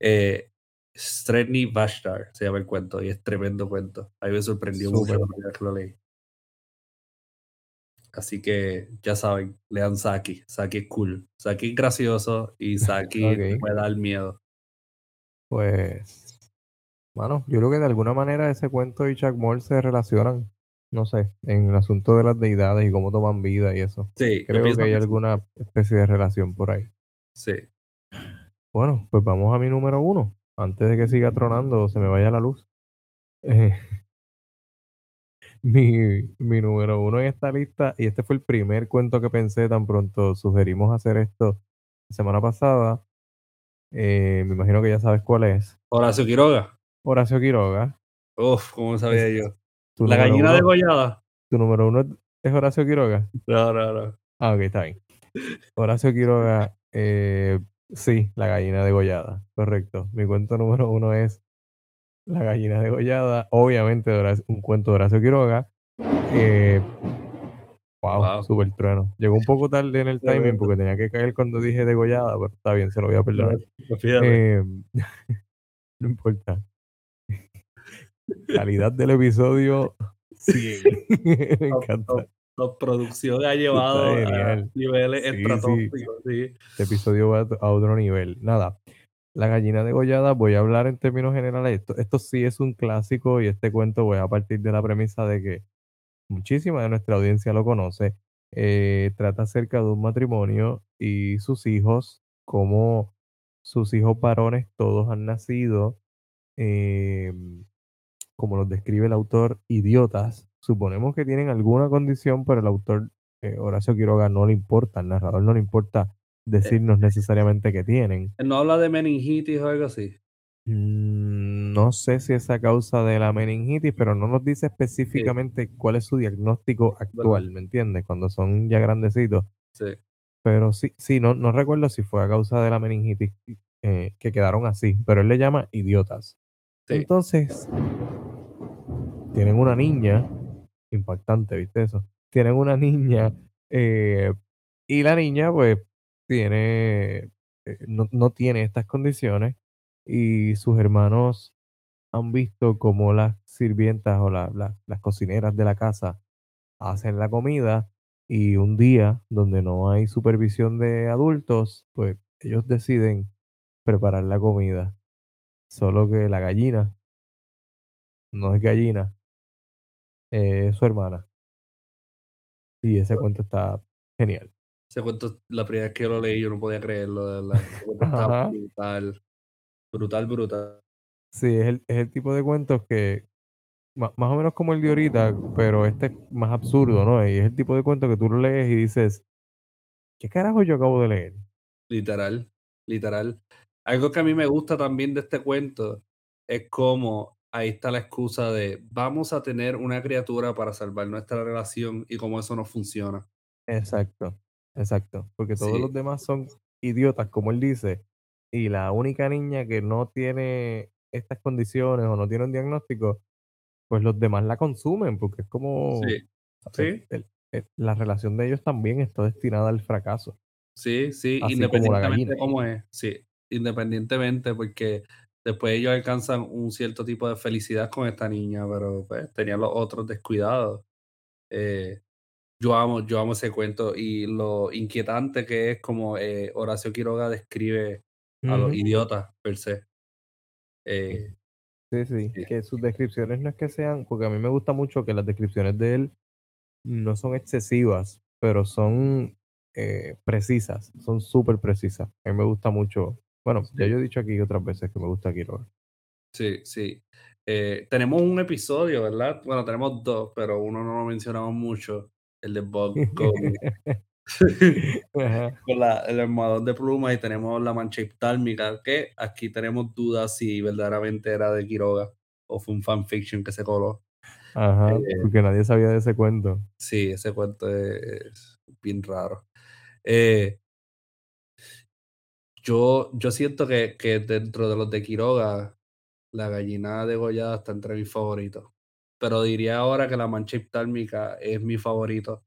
eh, Sredni Vashtar se llama el cuento y es tremendo cuento. A mí me sorprendió mucho que lo leí. Así que ya saben, lean Saki. Saki es cool. Saki es gracioso y Saki Okey. puede dar miedo. Pues, mano, yo creo que de alguna manera ese cuento y Chuck Moore se relacionan, no sé, en el asunto de las deidades y cómo toman vida y eso. Sí, Creo que hay que sí. alguna especie de relación por ahí. Sí. Bueno, pues vamos a mi número uno, antes de que siga tronando o se me vaya la luz. Eh, mi, mi número uno en esta lista, y este fue el primer cuento que pensé tan pronto sugerimos hacer esto la semana pasada. eh, me imagino que ya sabes cuál es. Horacio Quiroga. Horacio Quiroga. Uf, ¿cómo sabía yo? La gallina uno, degollada. tu número uno es Horacio Quiroga. No, no, no. Ah, ok, está bien. Horacio Quiroga, eh, sí, la gallina degollada, correcto. Mi cuento número uno es La gallina degollada, obviamente un cuento de Horacio Quiroga. Eh, wow, Wow. super trueno. Llegó un poco tarde en el timing porque tenía que caer cuando dije degollada, pero está bien, se lo voy a perdonar. Eh, no importa. Calidad del episodio 100. Me encanta. top producción ha llevado a niveles Sí, sí. estratosféricos. Sí. Este episodio va a otro nivel. Nada, la gallina degollada, voy a hablar en términos generales. Esto, esto sí es un clásico y este cuento voy a partir de la premisa de que muchísima de nuestra audiencia lo conoce. Eh, trata acerca de un matrimonio y sus hijos, como sus hijos varones todos han nacido, eh, como los describe el autor, idiotas. Suponemos que tienen alguna condición, pero el autor eh, Horacio Quiroga no le importa, al narrador no le importa decirnos necesariamente que tienen. Él no habla de meningitis o algo así. Mm, No sé si es a causa de la meningitis, pero no nos dice específicamente cuál es su diagnóstico actual, ¿me entiendes? Cuando son ya grandecitos. Sí. Pero sí, sí, no, no recuerdo si fue a causa de la meningitis eh, que quedaron así, pero él le llama idiotas. Sí. Entonces, tienen una niña, impactante, ¿viste eso? Tienen una niña eh, y la niña pues tiene, eh, no, no tiene estas condiciones y sus hermanos han visto como las sirvientas o la- la- las cocineras de la casa hacen la comida Y un día donde no hay supervisión de adultos, pues ellos deciden preparar la comida. Solo que la gallina no es gallina, es su hermana. Y ese cuento está genial. Ese cuento, la primera vez que yo lo leí, yo no podía creerlo, está Ajá. brutal, brutal, brutal. Sí, es el, es el tipo de cuentos que, ma- más o menos como el de ahorita, pero este es más absurdo, ¿no? Y es el tipo de cuento que tú lo lees y dices, ¿qué carajo yo acabo de leer? Literal, literal. Algo que a mí me gusta también de este cuento es como ahí está la excusa de vamos a tener una criatura para salvar nuestra relación y cómo eso no funciona. Exacto, exacto, porque todos Sí, los demás son idiotas, como él dice, y la única niña que no tiene estas condiciones o no tiene un diagnóstico, pues los demás la consumen, porque es como, sí, sí, El- el- la relación de ellos también está destinada al fracaso, sí, sí, así como la independientemente de cómo es, sí, independientemente, porque después ellos alcanzan un cierto tipo de felicidad con esta niña, pero pues tenían los otros descuidados. Eh, Yo amo, yo amo ese cuento y lo inquietante que es como eh, Horacio Quiroga describe a los idiotas per se. Sí, Eh, sí, sí, que sus descripciones no es que sean, porque a mí me gusta mucho que las descripciones de él no son excesivas, pero son eh, precisas, son súper precisas. A mí me gusta mucho. Bueno, ya yo he dicho aquí otras veces que me gusta Quiroga. sí, sí. Eh, tenemos un episodio, ¿verdad? Bueno, tenemos dos, pero uno no lo mencionamos mucho, el de Bob con, Ajá, con la, el almohadón de plumas y tenemos la mancha eftálmica, que aquí tenemos dudas si verdaderamente era de Quiroga o fue un fanfiction que se coló. ajá, Eh, porque nadie sabía de ese cuento. sí, ese cuento es bien raro. Eh, yo, yo siento que, que dentro de los de Quiroga, la gallina degollada está entre mis favoritos. Pero diría ahora que la mancha eftálmica es mi favorito.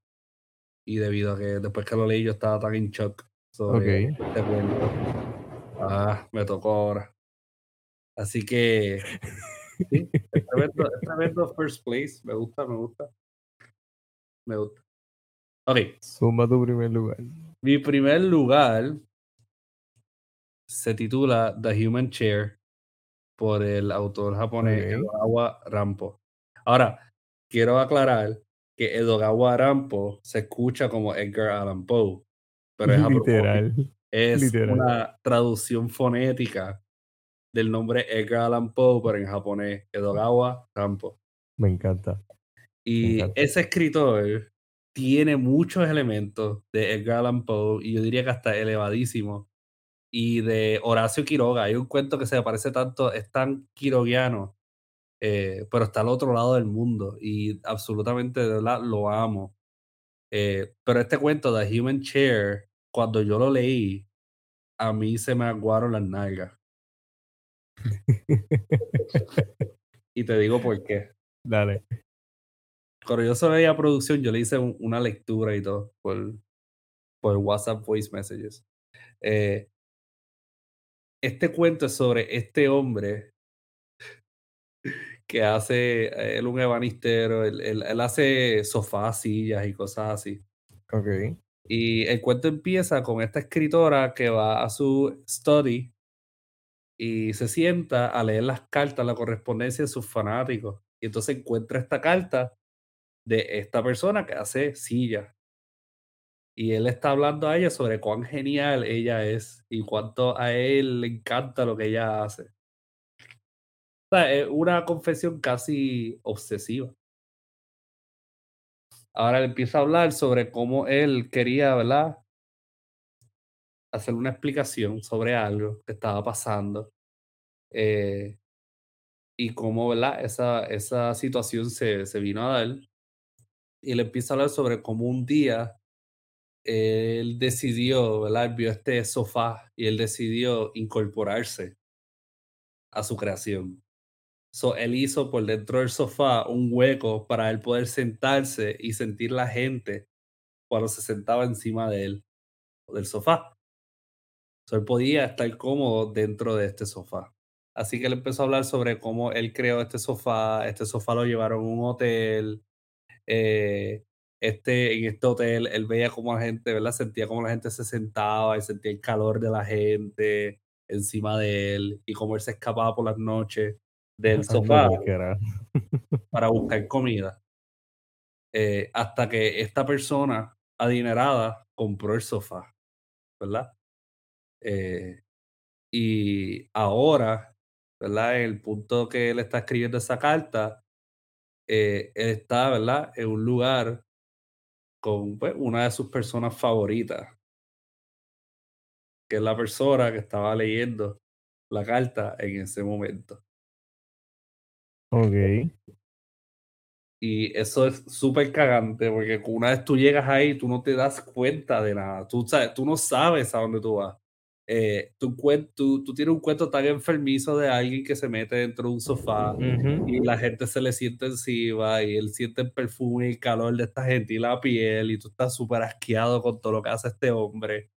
Y debido a que después que lo leí yo estaba tan en shock sobre este cuento. Ah, me tocó ahora. Así que, sí, tremendo, es tremendo first place. Me gusta, me gusta, me gusta. Ok, suma tu primer lugar. mi primer lugar se titula The Human Chair por el autor japonés Edogawa Rampo. Ahora, quiero aclarar que Edogawa Rampo se escucha como Edgar Allan Poe, pero es literal, Es literal. una traducción fonética del nombre Edgar Allan Poe, pero en japonés, Edogawa Rampo. Me encanta, me Y encanta. ese escritor tiene muchos elementos de Edgar Allan Poe, y yo diría que hasta elevadísimos y de Horacio Quiroga. Hay un cuento que se me parece tanto, es tan quiroguiano, eh, pero está al otro lado del mundo y absolutamente de verdad lo amo. Eh, pero este cuento de Human Chair, cuando yo lo leí, a mí se me aguaron las nalgas. Y te digo por qué. Dale. Cuando yo se veía producción, yo le hice un- una lectura y todo por, por WhatsApp Voice Messages. Eh, este cuento es sobre este hombre que hace, él un ebanistero, él, él- él hace sofás, sillas y cosas así. Ok, Y el cuento empieza con esta escritora que va a su study y se sienta a leer las cartas, la correspondencia de sus fanáticos. Y entonces encuentra esta carta de esta persona que hace sillas. Y él está hablando a ella sobre cuán genial ella es y cuánto a él le encanta lo que ella hace. O sea, es una confesión casi obsesiva. Ahora él empieza a hablar sobre cómo él quería, ¿verdad? Hacer una explicación sobre algo que estaba pasando eh, y cómo, ¿verdad? Esa, esa situación se, se vino a dar. Y él empieza a hablar sobre cómo un día él decidió, ¿verdad? Vio este sofá y él decidió incorporarse a su creación. So, él hizo por dentro del sofá un hueco para él poder sentarse y sentir la gente cuando se sentaba encima de él del sofá. So, él podía estar cómodo dentro de este sofá. Así que él empezó a hablar sobre cómo él creó este sofá. Este sofá lo llevaron a un hotel. eh, este, en este hotel, él veía cómo la gente, ¿verdad? Sentía cómo la gente se sentaba y sentía el calor de la gente encima de él y cómo él se escapaba por las noches del sofá para buscar comida. Eh, hasta que esta persona adinerada compró el sofá, ¿verdad? Eh, y ahora, ¿verdad? En el punto que él está escribiendo esa carta, eh, él está, ¿verdad? En un lugar con pues, una de sus personas favoritas, que es la persona que estaba leyendo la carta en ese momento. Ok. Y eso es súper cagante porque una vez tú llegas ahí, tú no te das cuenta de nada. Tú, sabes, tú no sabes a dónde tú vas. Eh, tú, tú, tú, tienes un cuento tan enfermizo de alguien que se mete dentro de un sofá y la gente se le siente encima y él siente el perfume y el calor de esta gente y la piel y tú estás súper asqueado con todo lo que hace este hombre.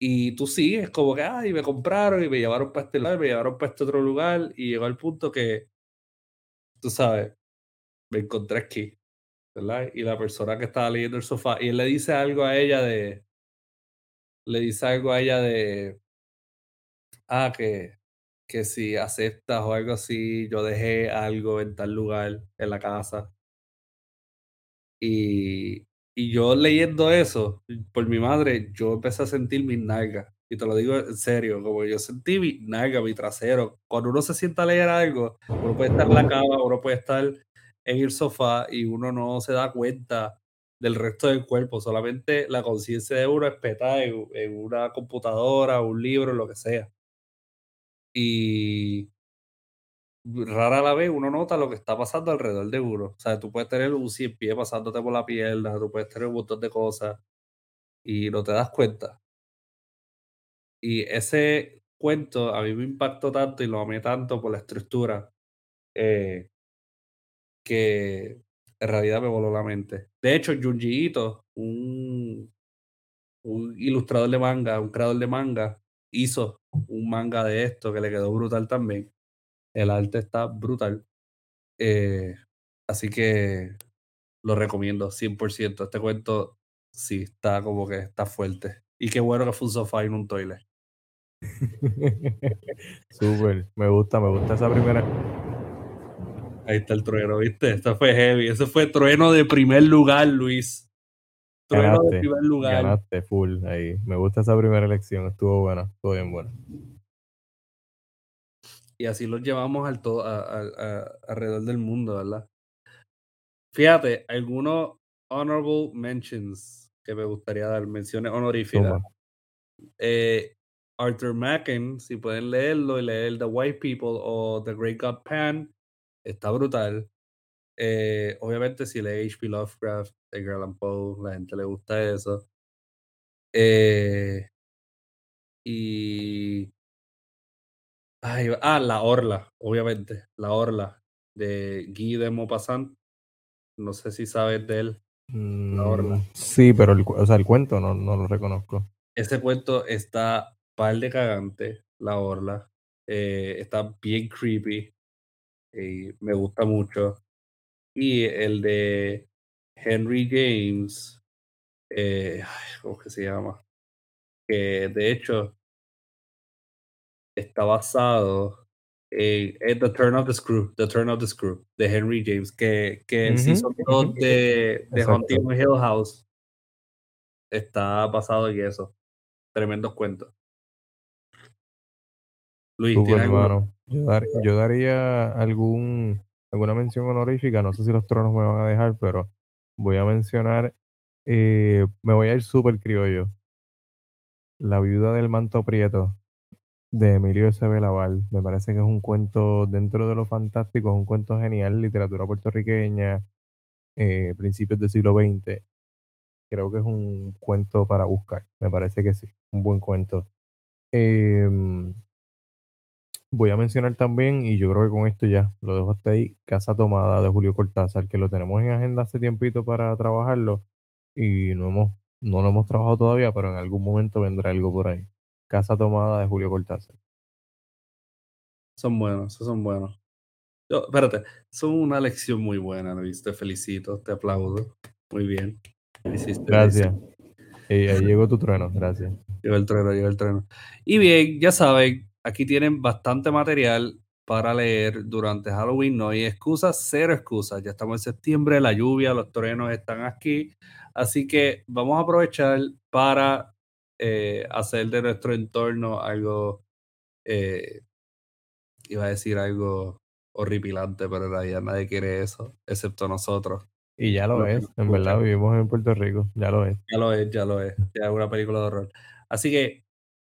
Y tú sigues como que, ay, me compraron y me llevaron para este lugar, me llevaron para este otro lugar y llegó al punto que, tú sabes, me encontré aquí, ¿verdad? Y la persona que estaba leyendo el sofá, y él le dice algo a ella de, le dice algo a ella de, ah, que, que si aceptas o algo así, yo dejé algo en tal lugar en la casa. Y, y yo leyendo eso, por mi madre, yo empecé a sentir mis nalgas. Y te lo digo en serio, como yo sentí mi nalga, mi trasero. Cuando uno se sienta a leer algo, uno puede estar en la cama, uno puede estar en el sofá y uno no se da cuenta del resto del cuerpo, solamente la conciencia de uno es en, en, una computadora, un libro, lo que sea. Y rara la vez uno nota lo que está pasando alrededor de uno. O sea, tú puedes tener un cien pie pasándote por la pierna, tú puedes tener un montón de cosas y no te das cuenta. Y ese cuento a mí me impactó tanto y lo amé tanto por la estructura. Eh, que en realidad me voló la mente. De hecho, Junji Ito, un, ilustrador de manga, un creador de manga, hizo un manga de esto que le quedó brutal también. El arte está brutal. Eh, así que lo recomiendo 100%. Este cuento sí está como que está fuerte. Y qué bueno que fue un sofá y un toilet. Súper, me gusta, me gusta esa primera Ahí está el trueno, ¿viste? Esto fue heavy. Eso fue trueno de primer lugar, Luis. Trueno de primer lugar. Ganaste full ahí. Me gusta esa primera elección. Estuvo buena. Estuvo bien buena. Y así los llevamos al todo, alrededor del mundo, ¿verdad? Fíjate, algunos honorable mentions que me gustaría dar, menciones honoríficas. Eh, Arthur Macken, si pueden leerlo y leer The White People o The Great God Pan, está brutal. Eh, obviamente, si lee H.P. Lovecraft, Edgar Allan Poe, la gente le gusta eso. Eh, y. ah, La Orla, obviamente. La Orla de Guy de Maupassant. No sé si sabes de él. La Orla. Mm, sí, pero el, o sea, el cuento no, no lo reconozco. Ese cuento está par de cagante, La Orla. Eh, está bien creepy y me gusta mucho. Y el de Henry James, eh, ¿cómo que se llama? Que de hecho está basado en, The Turn of the Screw, The Turn of the Screw, de Henry James, que, que el season 2 de, de Haunting Hill House está basado en eso. Tremendos cuentos. Luis, Yo, daría algún, alguna mención honorífica, no sé si los tronos me van a dejar, pero voy a mencionar, eh, me voy a ir súper criollo. La viuda del manto prieto de Emilio S. Laval. Me parece que es un cuento dentro de lo fantástico, es un cuento genial, literatura puertorriqueña, eh, principios del siglo XX. Creo que es un cuento para buscar, me parece que sí, un buen cuento. Eh, Voy a mencionar también, y yo creo que con esto ya lo dejo hasta ahí, Casa Tomada de Julio Cortázar, que lo tenemos en agenda hace tiempito para trabajarlo y no, hemos, no lo hemos trabajado todavía, pero en algún momento vendrá algo por ahí. Casa Tomada de Julio Cortázar. Son buenos, esos son buenos. No, espérate, son una lección muy buena, Luis. Te felicito, te aplaudo. Muy bien. Hiciste Gracias. Y ahí llegó tu trueno, gracias. Llegó el trueno, llegó el trueno. Y bien, ya saben, aquí tienen bastante material para leer durante Halloween. No hay excusas, cero excusas. Ya estamos en septiembre, la lluvia, los truenos están aquí. Así que vamos a aprovechar para eh, hacer de nuestro entorno algo, eh, iba a decir algo horripilante, pero en realidad nadie quiere eso, excepto nosotros. Y ya lo es, en verdad vivimos en Puerto Rico, ya lo es. Ya lo es, ya lo es, ya es una película de horror. Así que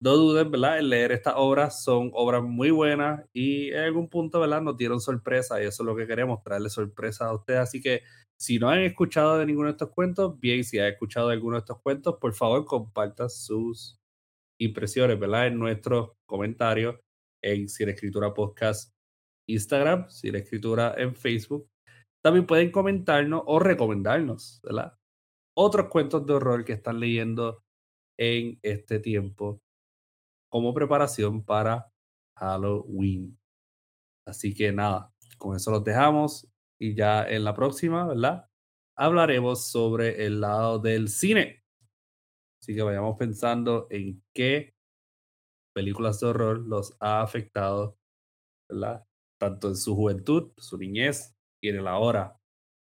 no duden, ¿verdad? En leer estas obras, son obras muy buenas y en algún punto, ¿verdad? Nos dieron sorpresa y eso es lo que queremos, traerle sorpresa a ustedes. Así que si no han escuchado de ninguno de estos cuentos, bien, si han escuchado de alguno de estos cuentos, por favor compartan sus impresiones, ¿verdad? En nuestros comentarios en Sin Escritura Podcast Instagram, Sin Escritura en Facebook. También pueden comentarnos o recomendarnos, ¿verdad? Otros cuentos de horror que están leyendo en este tiempo como preparación para Halloween. Así que nada, con eso los dejamos y ya en la próxima, ¿verdad? Hablaremos sobre el lado del cine. Así que vayamos pensando en qué películas de horror los ha afectado, ¿verdad? Tanto en su juventud, su niñez y en el ahora,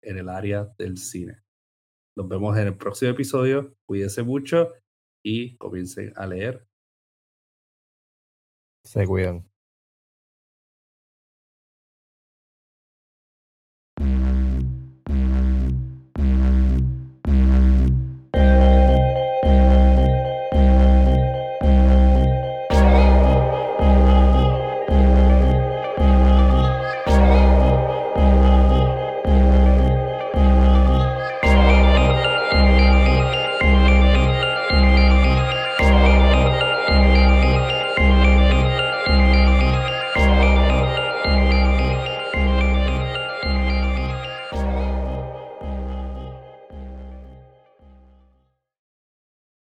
en el área del cine. Nos vemos en el próximo episodio. Cuídense mucho y comiencen a leer. Se cuidan.